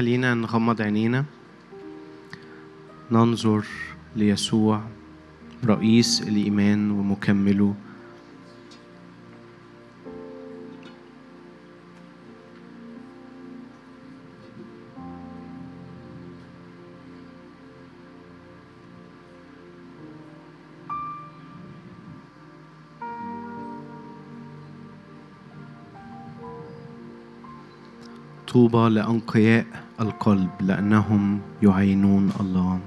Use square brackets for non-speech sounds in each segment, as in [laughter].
خلينا نغمض عينينا. ننظر ليسوع رئيس الإيمان ومكمله. طوبى لأنقياء القلب لأنهم يعينون الله.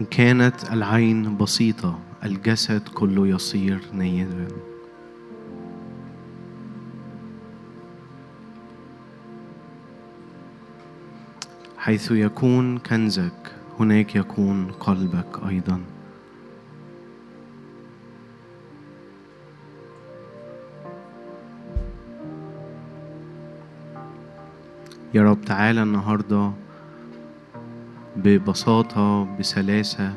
إن كانت العين بسيطة الجسد كله يصير نيرا. حيث يكون كنزك هناك يكون قلبك أيضا. يا رب تعالى النهارده ببساطة بسلاسة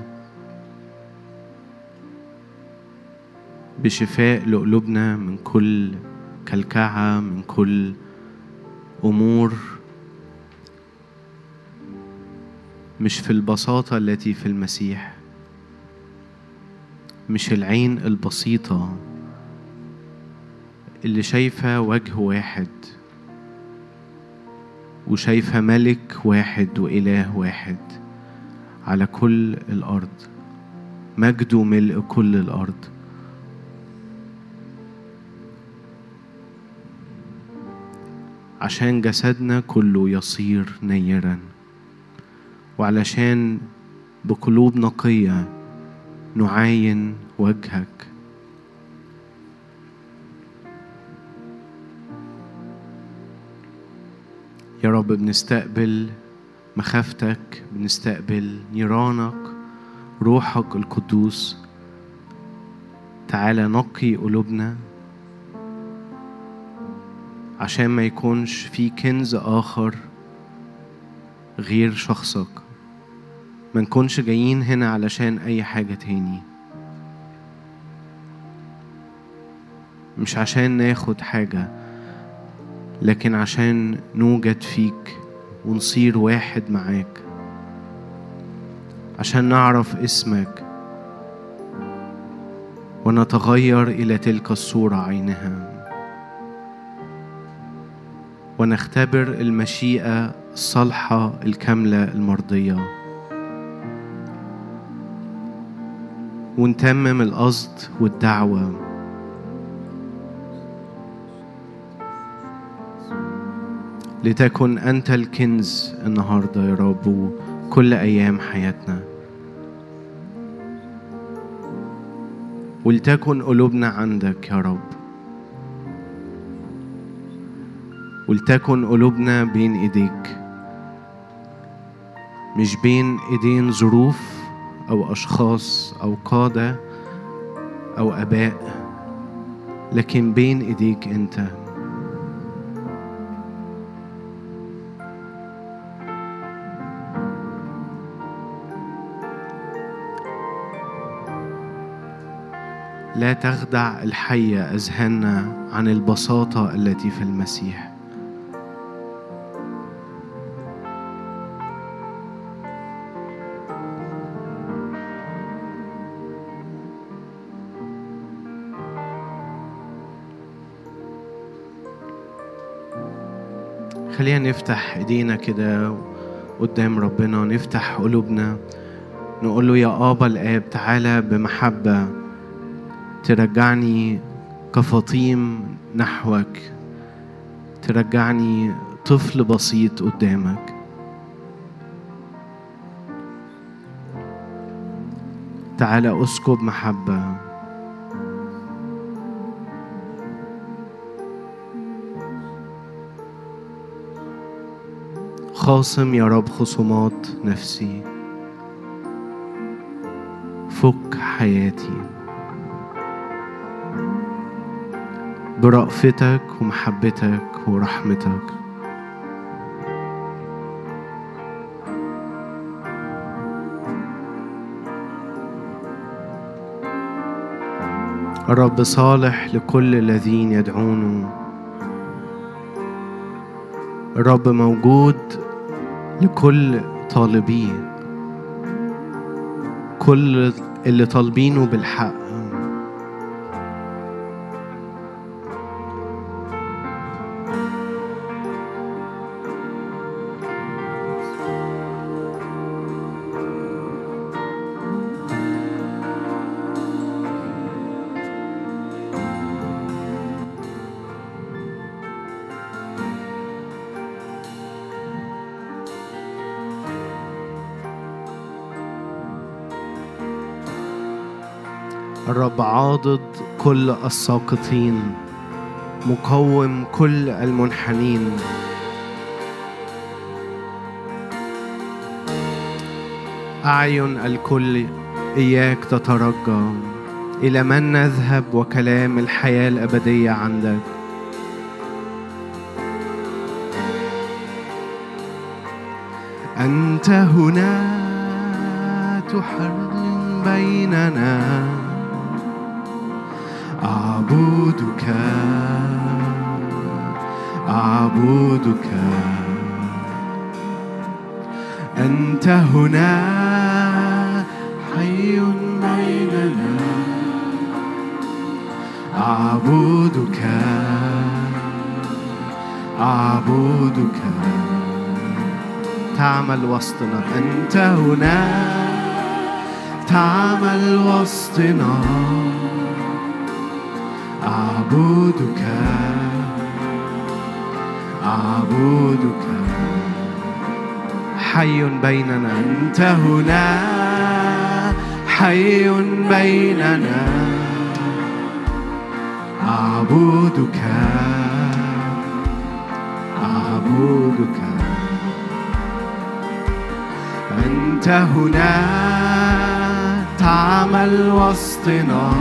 بشفاء لقلوبنا من كل كلكعة من كل أمور. مش في البساطة التي في المسيح مش العين البسيطة اللي شايفة وجه واحد. وشايفة ملك واحد وإله واحد على كل الأرض مجده ملء كل الأرض. عشان جسدنا كله يصير نيرا وعلشان بقلوب نقية نعاين وجهك. يا رب بنستقبل مخافتك بنستقبل نيرانك روحك القدوس. تعالى نقي قلوبنا عشان ما يكونش في كنز آخر غير شخصك. ما نكونش جايين هنا علشان أي حاجة تاني. مش عشان ناخد حاجة لكن عشان نوجد فيك ونصير واحد معاك. عشان نعرف اسمك ونتغير إلى تلك الصورة عينها. ونختبر المشيئة الصالحة الكاملة المرضية. ونتمم القصد والدعوة. لتكن أنت الكنز النهاردة يا رب كل أيام حياتنا. ولتكن قلوبنا عندك يا رب. ولتكن قلوبنا بين إيديك. مش بين إيدين ظروف أو أشخاص أو قادة أو آباء لكن بين إيديك أنت. لا تخدع الحية أذهاننا عن البساطة التي في المسيح. خلينا نفتح إيدينا كده قدام ربنا نفتح قلوبنا. نقول له يا آبا الآب تعالى بمحبة ترجعني كفطيم نحوك ترجعني طفل بسيط قدامك. تعالى اسكب محبة. خاصم يا رب خصومات نفسي. فك حياتي. برأفتك ومحبتك ورحمتك. الرب صالح لكل الذين يدعونه. الرب موجود لكل طالبيه كل اللي طالبينه بالحق. عاضد كل الساقطين مقوم كل المنحنين. أعين الكل إياك تترجى إلى من نذهب وكلام الحياة الأبدية عندك. أنت هنا تحرم بيننا. أعبدك. أعبدك. أنت هنا. حي بيننا. أعبدك. أعبدك. تعمل وسطنا. أنت هنا. تعمل وسطنا. أعبدك أعبدك حي بيننا. أنت هنا. حي بيننا. أعبدك أعبدك أنت هنا. تعمل وسطنا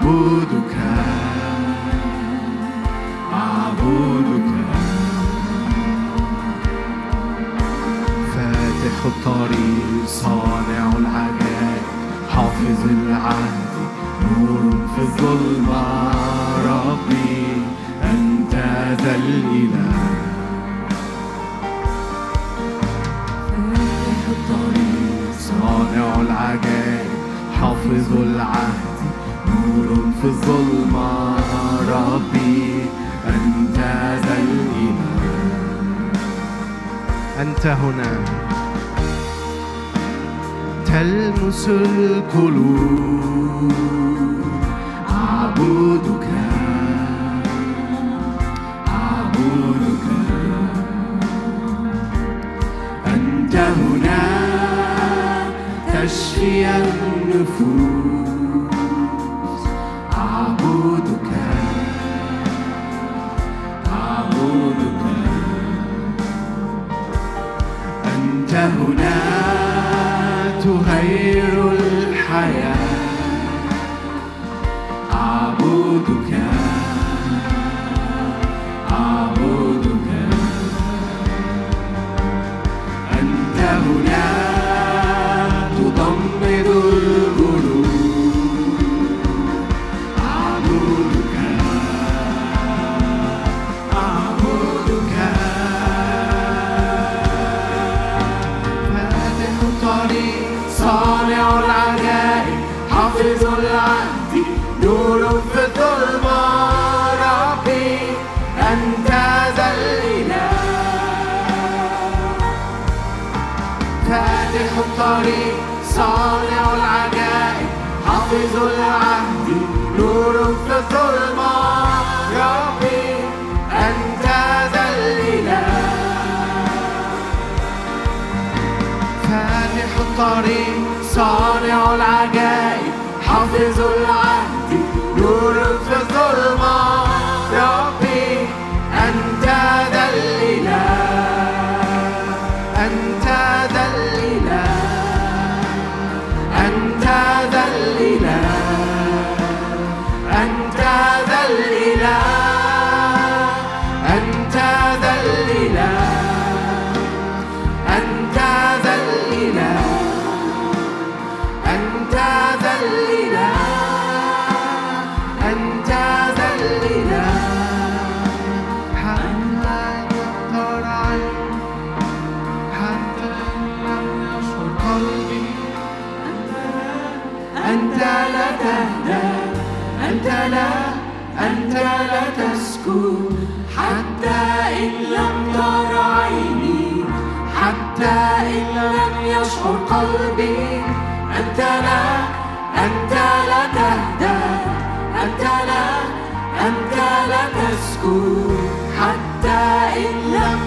أعبدك أعبدك فاتح الطريق صانع العجائب حافظ العهد نور في الظلمة. ربي أنت ذا الإله. فاتح الطريق صانع العجائب حافظ العهد. نور في الظلمة ربي أنت ذا الإله. أنت هنا. تلمس القلوب. أعبدك. أعبدك. أنت هنا تشفي النفوس. صانع العجائب حافظ العهد نور في الظلمة ربي أنت ذا الإله. فاتح الطريق صانع العجائب حافظ العهد نور في الظلمة الطريق صانع العجائب حافظ العهد نور في الظلمة حتى إن لم تر حتى إن لم يشعر قلبي. أنت لا أنت لا تهدى أنت لا أنت لا تسكن. حتى إن لم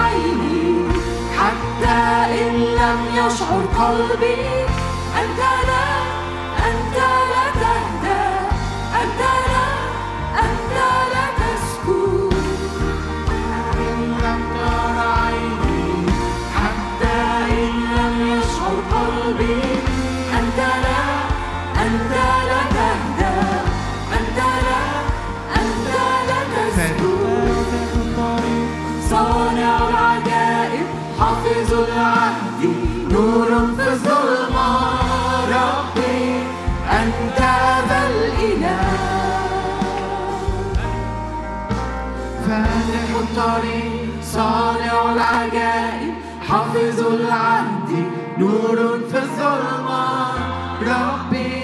عيني حتى إن لم يشعر قلبي. أنت لا العهد نور في الظلمة. ربي أنت ذا الإله. فاتح الطريق صانع العجائب حافظ العهد نور في الظلمة. ربي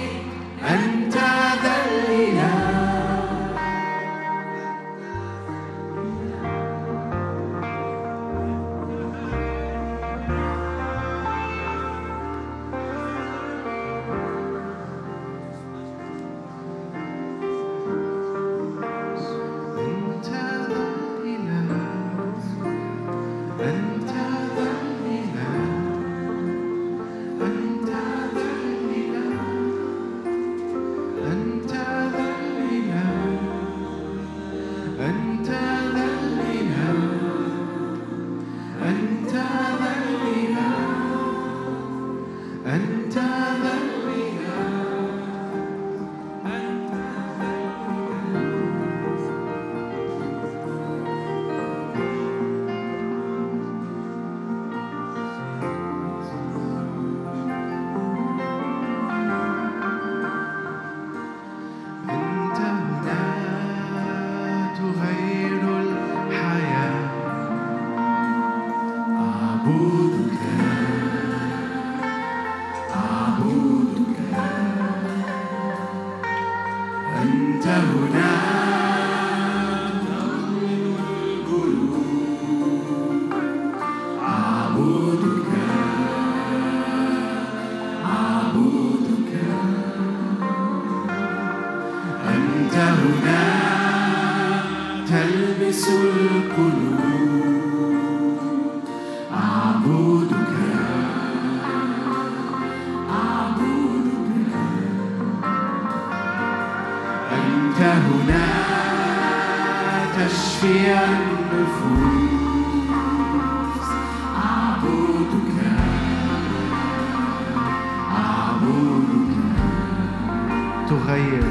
تغير.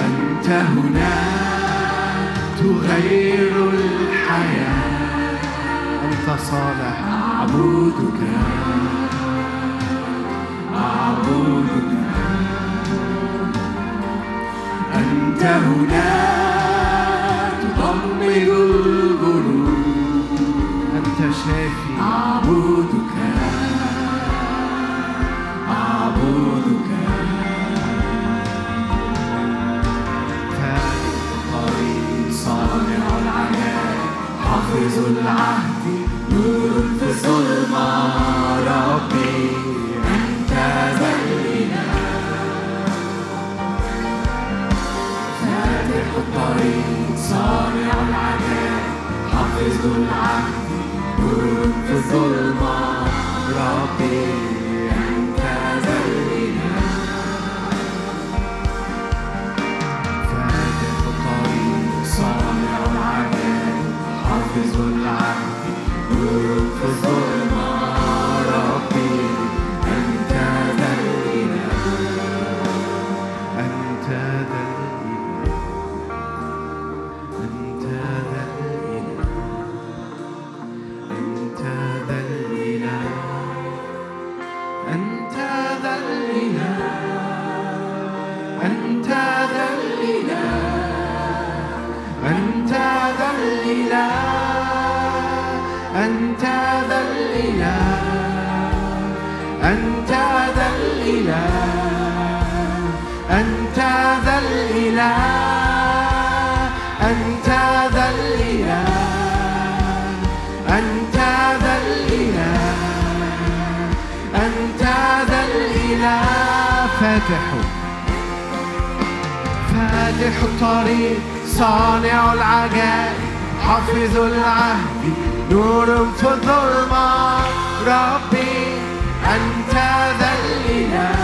أنت هنا تغير الحياة. أنت صالح. أعبدك. أعبدك. أنت هنا تطمئن القلوب. أنت شافي. أعبدك. حافظ العهد نور في الظلمة ربي أنت الإله فاتح الطريق صانع العجائب حافظ العهد نور في الظلمة ربي. فاتح الطريق صانع العجائب. حافظ العهد نور في الظلمة. ربي أنت ذا الإله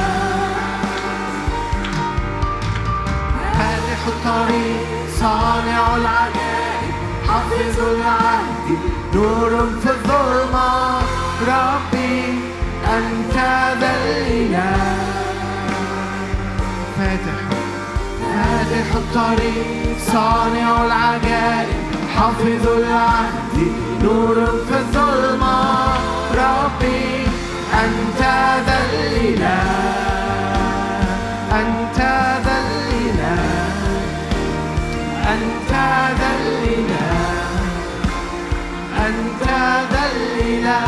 فاتح الطريق صانع العجائب. حافظ العهد نور في الظلمة. ربي أنت ذا الإله فاتح فاتح الطريق صانع العجائب. حافظ العهد نور في الظلمة. ربي أنت ذا الإله أنت ذا الإله أنت ذا الإله أنت ذا الإله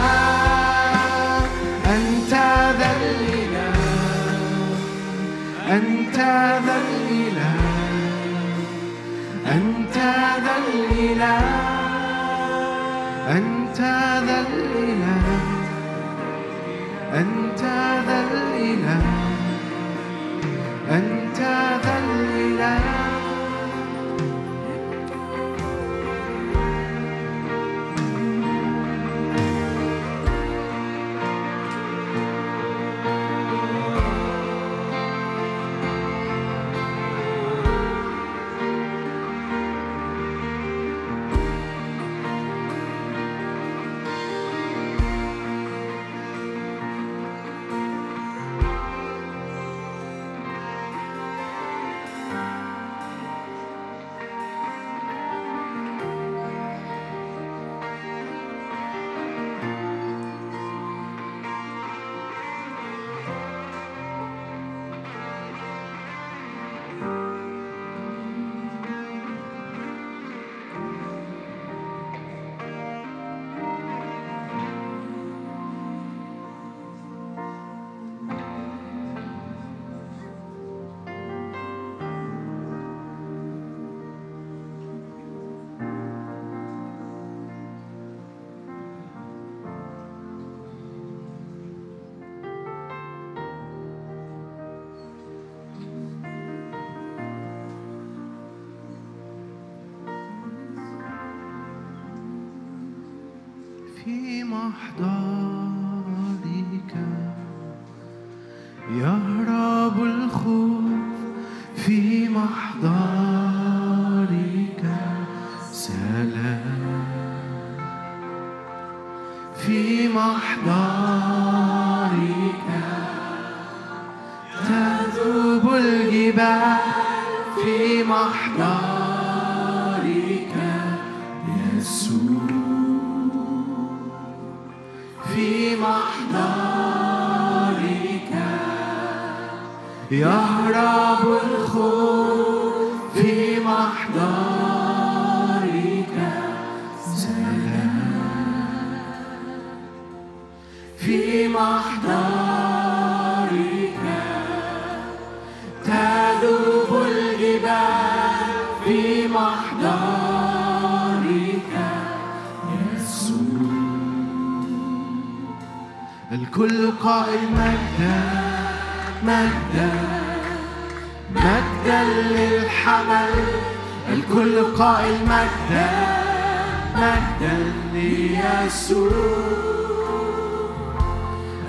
أنت ذا الإله أنت ذا أنت ذا محضر.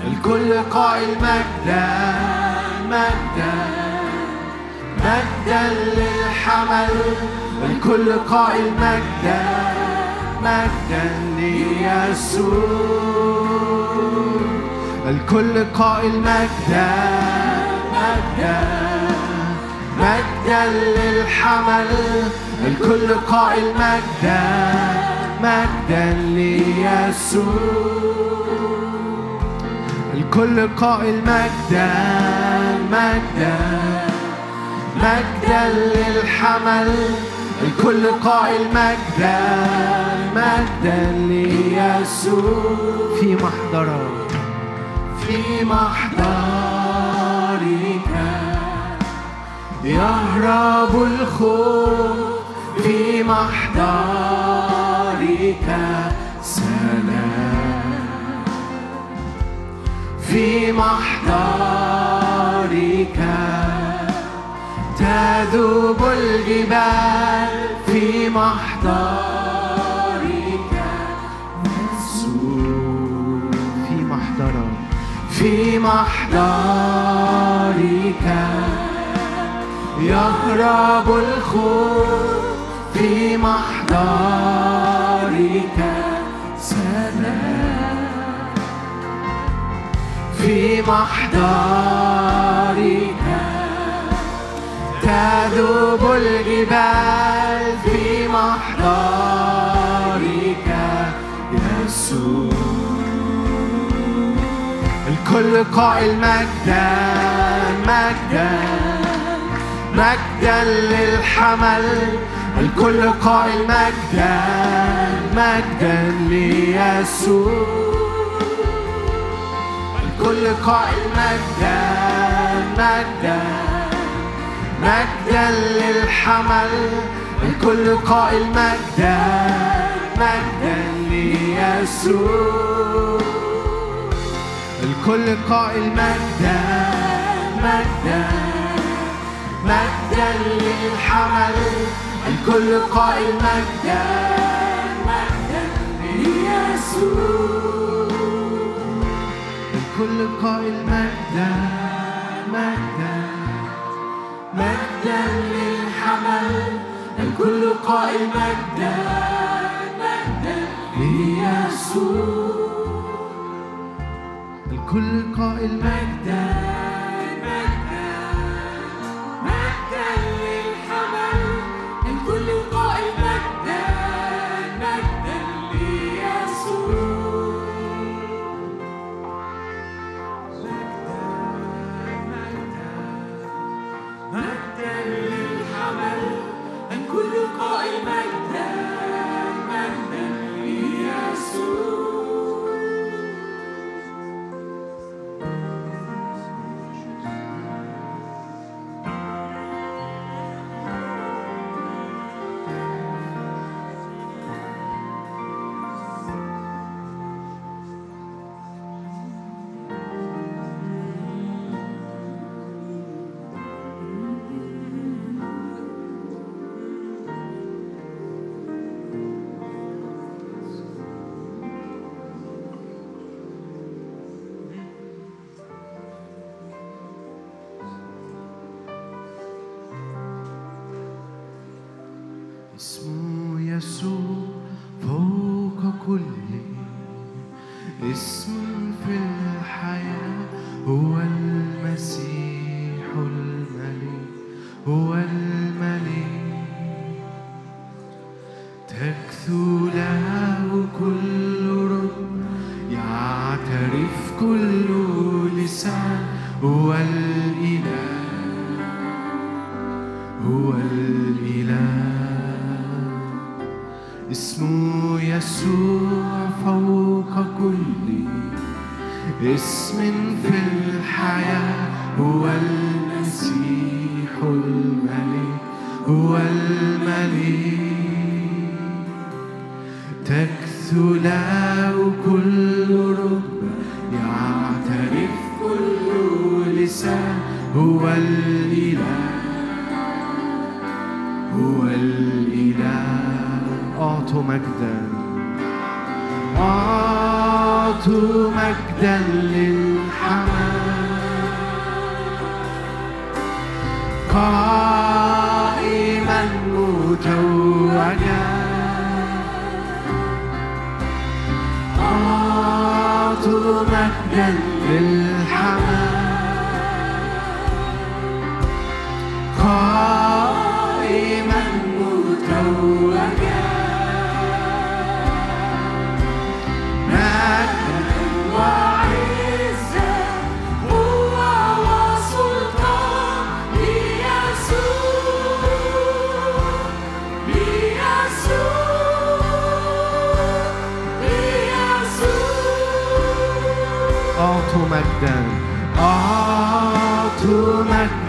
الكل قائل مجدا مجدا مجدا للحمل. الكل قائل مجدا مجدا ليسوع. الكل قائل مجدا مجدا مجدا للحمل. الكل قائل مجدا مجدا ليسوع. الكل قائل مجدا مجدا مجدا للحمل. الكل قائل مجدا مجدا ليسوع. في محضرك. في محضرك. يهرب الخوف في محضرك. سلام. في محضرك. تذوب الجبال في محضرك. يسوع في محضرك في محضرك. يهرب الخوف في محضرك. في محضرك تذوب الجبال في محضرك يسوع. الكل قائل مجدا مجدا مجدا للحمل. الكل قائل مجدا مجدا ليسوع. الكل قائل مجدا مجدا مجدا للحمل. الكل قائل مجدا مجدا ليسوع الكل قائل مجدا مجدا مجدا للحمل. الكل قائل مجدا مجدا ليسوع الكل قائل مجدا مجدا مجدا للحمل. الكل قائل مجدا مجدا ليسوع الكل قائل مجدا اسم في الحياة هو المسيح الملك هو الملك تكثو له كل ركبة يعترف كل لسان هو الإله هو الإله. أعطوا مجدا. أعطوا مجدا للحمام. قائما متوجا أعطوا مجدا للحمام. قائما متوجا مجدا أعطوا مجدا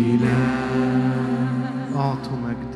الإله أعطوا مجدا.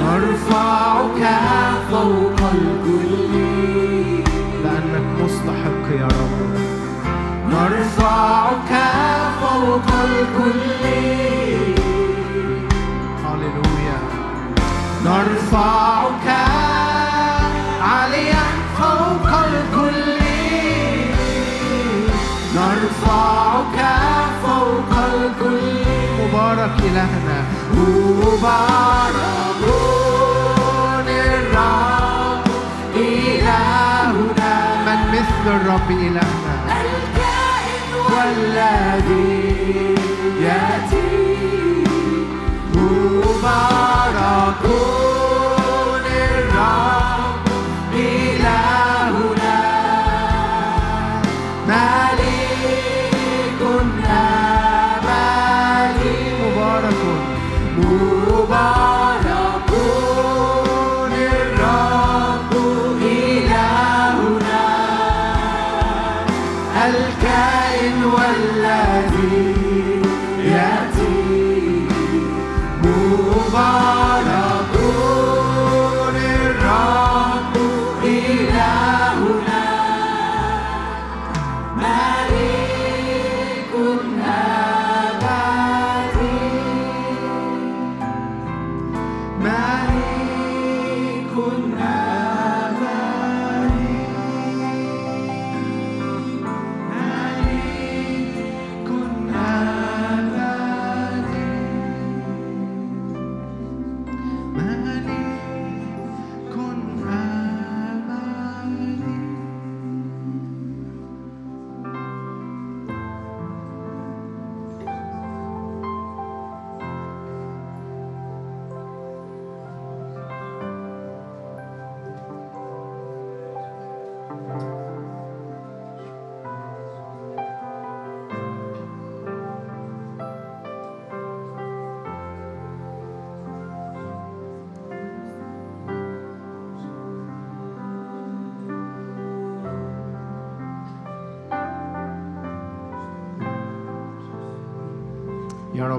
نرفعك فوق الكل. لأنك مستحق يا رب. نرفعك فوق الكل. هللويا. نرفعك عاليا فوق الكل. نرفعك فوق الكل. مبارك إلهنا. الرب إلهنا الكائن والذي يأتي مبارك.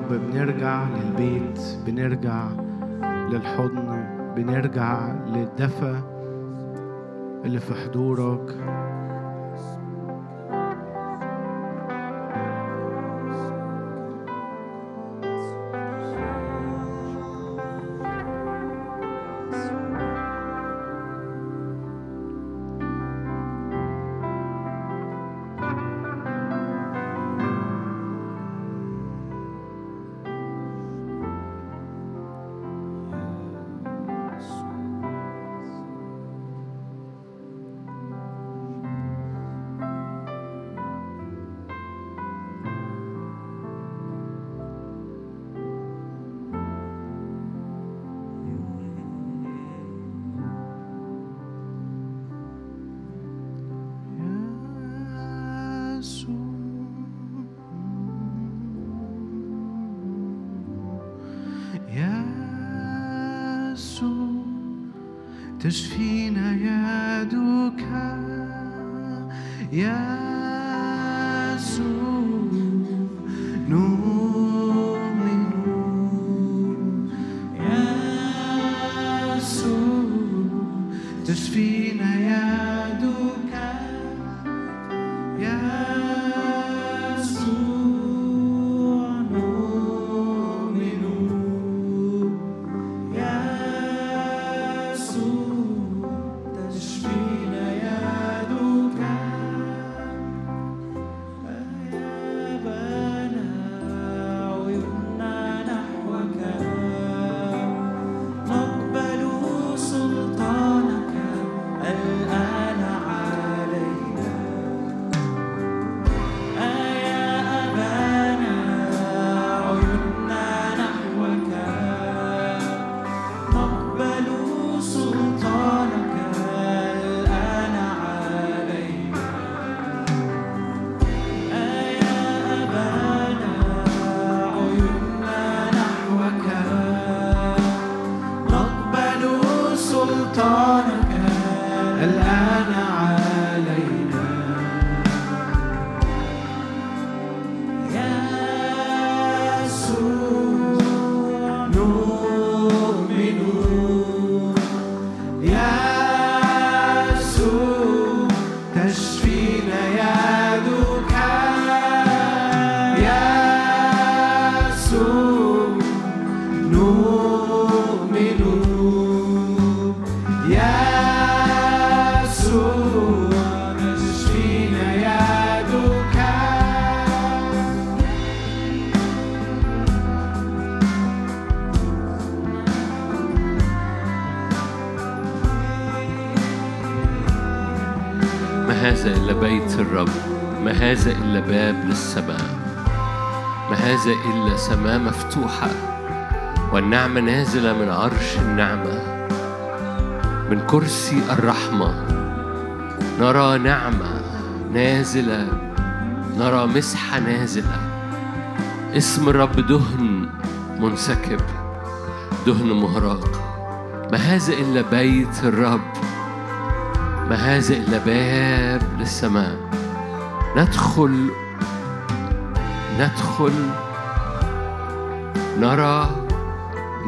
رب بنرجع للبيت بنرجع للحضن بنرجع للدفى اللي في حضورك. his feet. باب للسماء ما هذا إلا سماء مفتوحة والنعمة نازلة من عرش النعمة. من كرسي الرحمة نرى نعمة نازلة نرى مسحة نازلة. اسم الرب دهن منسكب دهن مهراق. ما هذا إلا بيت الرب ما هذا إلا باب للسماء. ندخل ندخل نرى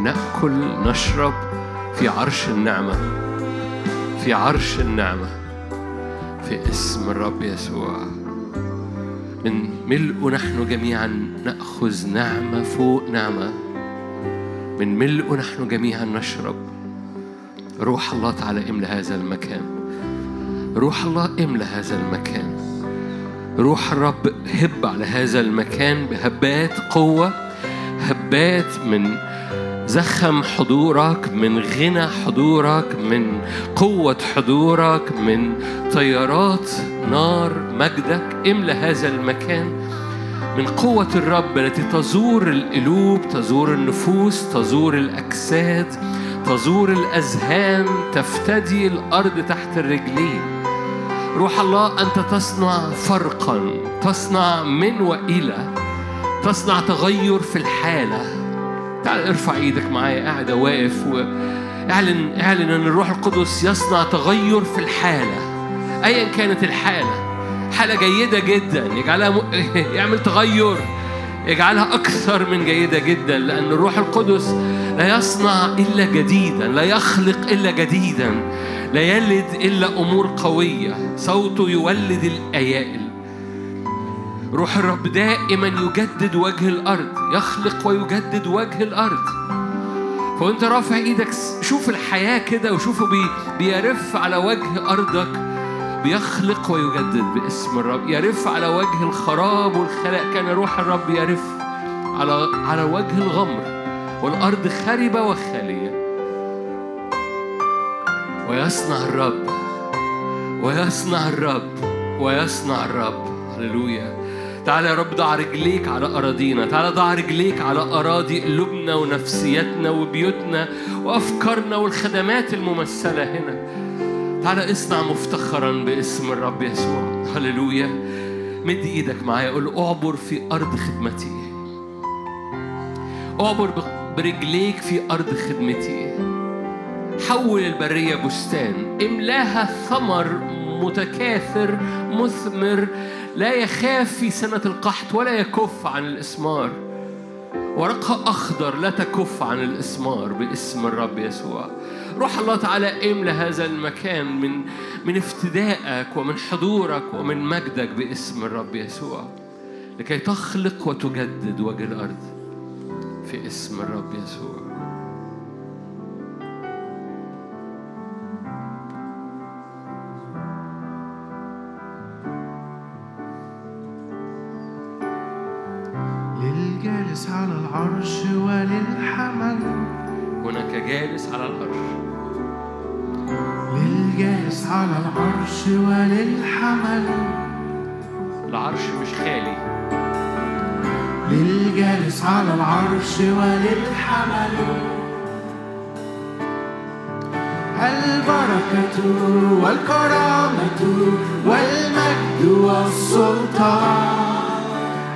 نأكل نشرب في عرش النعمة في عرش النعمة في اسم الرب يسوع. من ملء نحن جميعا نأخذ نعمة فوق نعمة. من ملء نحن جميعا نشرب. روح الله تعالى املى هذا المكان. روح الله املى هذا المكان. روح الرب هب على هذا المكان بهبات قوة هبات من زخم حضورك من غنى حضورك من قوة حضورك من طيارات نار مجدك. املى هذا المكان من قوة الرب التي تزور القلوب تزور النفوس تزور الأجساد تزور الأذهان تفتدي الأرض تحت الرجلين. روح الله أنت تصنع فرقا تصنع من وإلى تصنع تغير في الحالة. تعال ارفع إيدك معايا قاعد واقف واعلن اعلن إن الروح القدس يصنع تغير في الحالة. ايا كانت الحالة حالة جيدة جدا. يجعلها م... [laughs] يعمل تغير. يجعلها أكثر من جيدة جدا لأن الروح القدس لا يصنع إلا جديدا لا يخلق إلا جديدا لا يلد إلا أمور قوية صوته يولد الأيائل روح الرب دائما يجدد وجه الأرض يخلق ويجدد وجه الأرض. فوانت رافع إيدك شوف الحياة كده وشوفه بي بيرف على وجه أرضك. بيخلق ويجدد باسم الرب. يرف على وجه الخراب والخلاء كان روح الرب يرف على على وجه الغمر والأرض خربة وخالية. ويصنع الرب ويصنع الرب ويصنع الرب. هللويا. تعالى يا رب ضع رجليك على أراضينا. تعالى ضع رجليك على أراضي قلوبنا ونفسيتنا وبيوتنا وأفكارنا والخدمات الممثلة هنا. تعالى اصنع مفتخرا باسم الرب يسوع. هللويا. مد إيدك معايا. قول اعبر في أرض خدمتي. اعبر برجليك في أرض خدمتي. حول البرية بستان. املاها ثمر متكاثر مثمر. لا يخاف في سنة القحط ولا يكف عن الإسمار. ورقها أخضر لا تكف عن الإسمار باسم الرب يسوع. روح الله تعالى املى هذا المكان من من افتدائك ومن حضورك ومن مجدك باسم الرب يسوع. لكي تخلق وتجدد وجه الأرض في اسم الرب يسوع. للجالس على العرش وللحمل. هناك جالس على العرش. للجالس على العرش وللحمل. العرش مش خالي. للجالس على العرش وللحمل. البركة والكرامة والمجد والسلطان.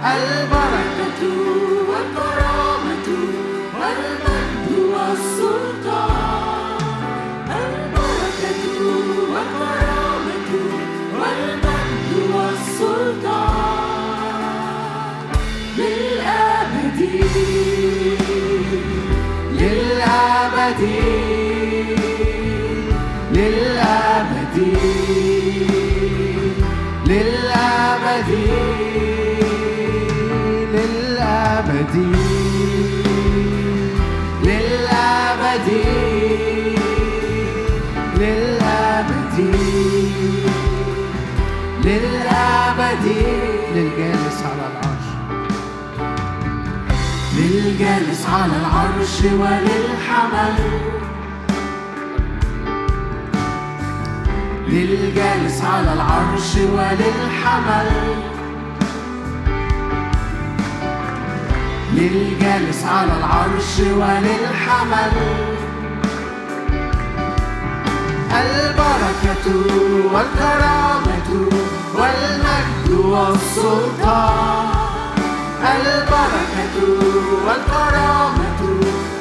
البركة والكرامة little للجالس على العرش وللحمل. للجالس على العرش وللحمل. للجالس على العرش وللحمل. البركة والكرامة والمجد والسلطان. البركة والكرامة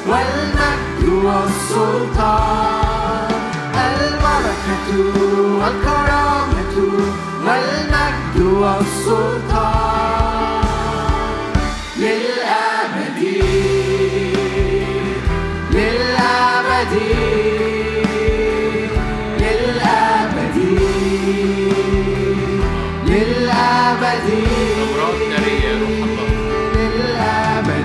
والمجد والسلطان. البركة والكرامة والمجد والسلطان. للأبد للأبد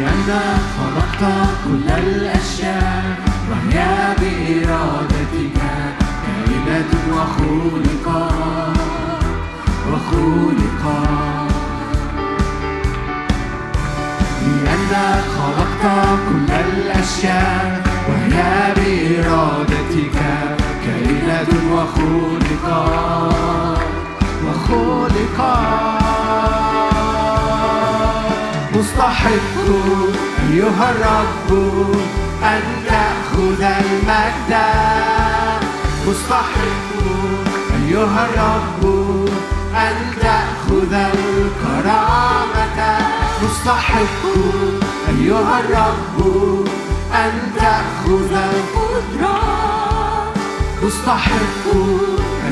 لأنك خلقت كل الأشياء. وهي بإرادتك لأنك خلقت كل الأشياء. وهي بإرادتك وخلقا مستحق أيها الرب أن تأخذ المجد. مستحق أيها الرب أن تأخذ الكرامة. مستحق أيها الرب أن تأخذ قدرة مستحق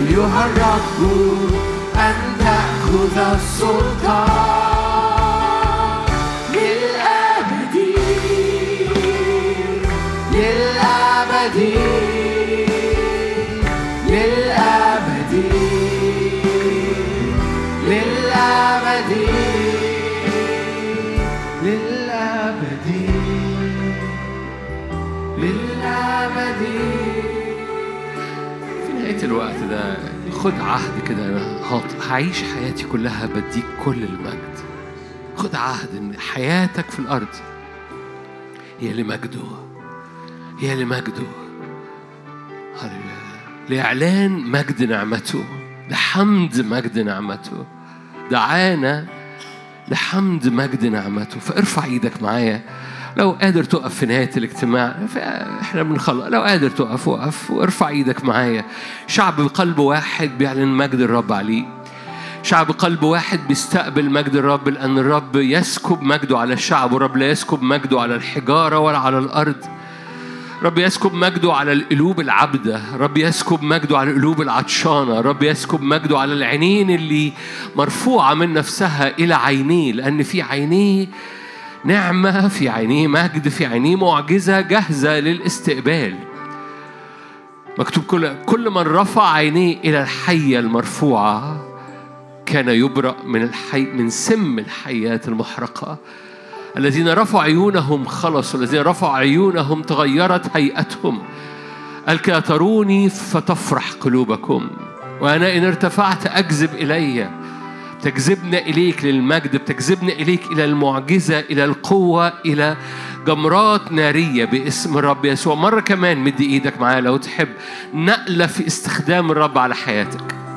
أيها الرب أن تأخذ السلطان. الوقت ده خد عهد كده هط- هعيش حياتي كلها بديك كل المجد. خد عهد إن حياتك في الأرض هي لمجده هي لمجده. لإعلان مجد نعمته. لحمد مجد نعمته. دعانا لحمد مجد نعمته. فارفع إيدك معايا. لو قادر تقف في نهاية الاجتماع إحنا بنخلص لو قادر تقف وقف وارفع إيدك معايا. شعب بقلب واحد بيعلن مجد الرب عليه. شعب قلب واحد بيستقبل مجد الرب لأن الرب يسكب مجده على الشعب والرب لا يسكب مجده على الحجارة ولا على الأرض. رب يسكب مجده على القلوب العبدة رب يسكب مجده على القلوب العطشانة رب يسكب مجده على العينين اللي مرفوعة من نفسها إلى عينيه لأن في عينيه نعمة في عينيه مجد في عينيه معجزة جاهزة للاستقبال. مكتوب كل كل من رفع عينيه إلى الحية المرفوعة كان يبرأ من الحي من سم الحيات المحرقة. الذين رفعوا عيونهم خلصوا الذين رفعوا عيونهم تغيرت هيئتهم. قال تروني فتفرح قلوبكم. وأنا إن ارتفعت أجذب إلي. تجذبنا إليك للمجد بتجذبنا إليك إلى المعجزة إلى القوة إلى جمرات نارية باسم الرب يسوع. مرة كمان مد إيدك معايا لو تحب. نقلة في استخدام الرب على حياتك.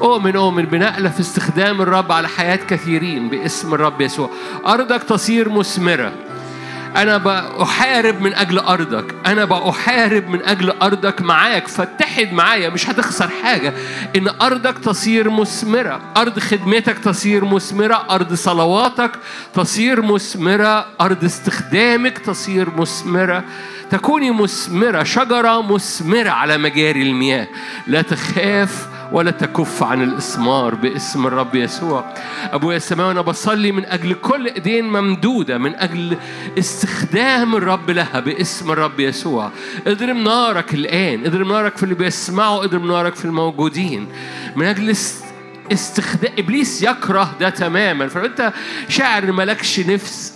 أؤمن أؤمن بنقلة في استخدام الرب على حياة كثيرين باسم الرب يسوع. أرضك تصير مثمرة. أنا بأحارب من أجل أرضك. أنا بأحارب من أجل أرضك معاك. فاتحد معايا. مش هتخسر حاجة. إن أرضك تصير مثمرة. أرض خدمتك تصير مثمرة. أرض صلواتك تصير مثمرة. أرض استخدامك تصير مثمرة. تكوني مثمرة. شجرة مثمرة على مجاري المياه. لا تخاف ولا تكف عن الإثمار باسم الرب يسوع. أبويا السماوي أنا بصلي من أجل كل إيدين ممدودة من أجل استخدام الرب لها باسم الرب يسوع. اضرب نارك الآن اضرب نارك في اللي بيسمعوا اضرب نارك في الموجودين. من أجل است... استخدام إبليس يكره ده تماما. فانت شاعر مالكش نفس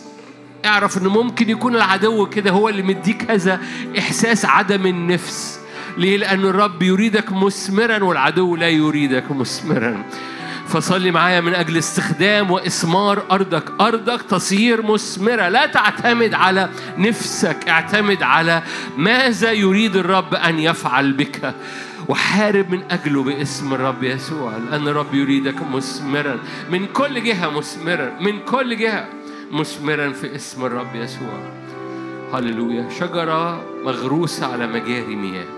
اعرف ان ممكن يكون العدو كده هو اللي مديك هذا إحساس عدم النفس. ليه؟ لأن الرب يريدك مثمرا والعدو لا يريدك مثمرا. فصلي معايا من أجل استخدام وإثمار أرضك. أرضك تصير مثمرة. لا تعتمد على نفسك اعتمد على ماذا يريد الرب أن يفعل بك. وحارب من أجله باسم الرب يسوع لأن الرب يريدك مثمرا. من كل جهة مثمرا. من كل جهة مثمرا في اسم الرب يسوع. هللويا. شجرة مغروسة على مجاري مياه.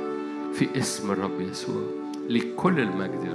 في اسم الرب يسوع لكل المجد يا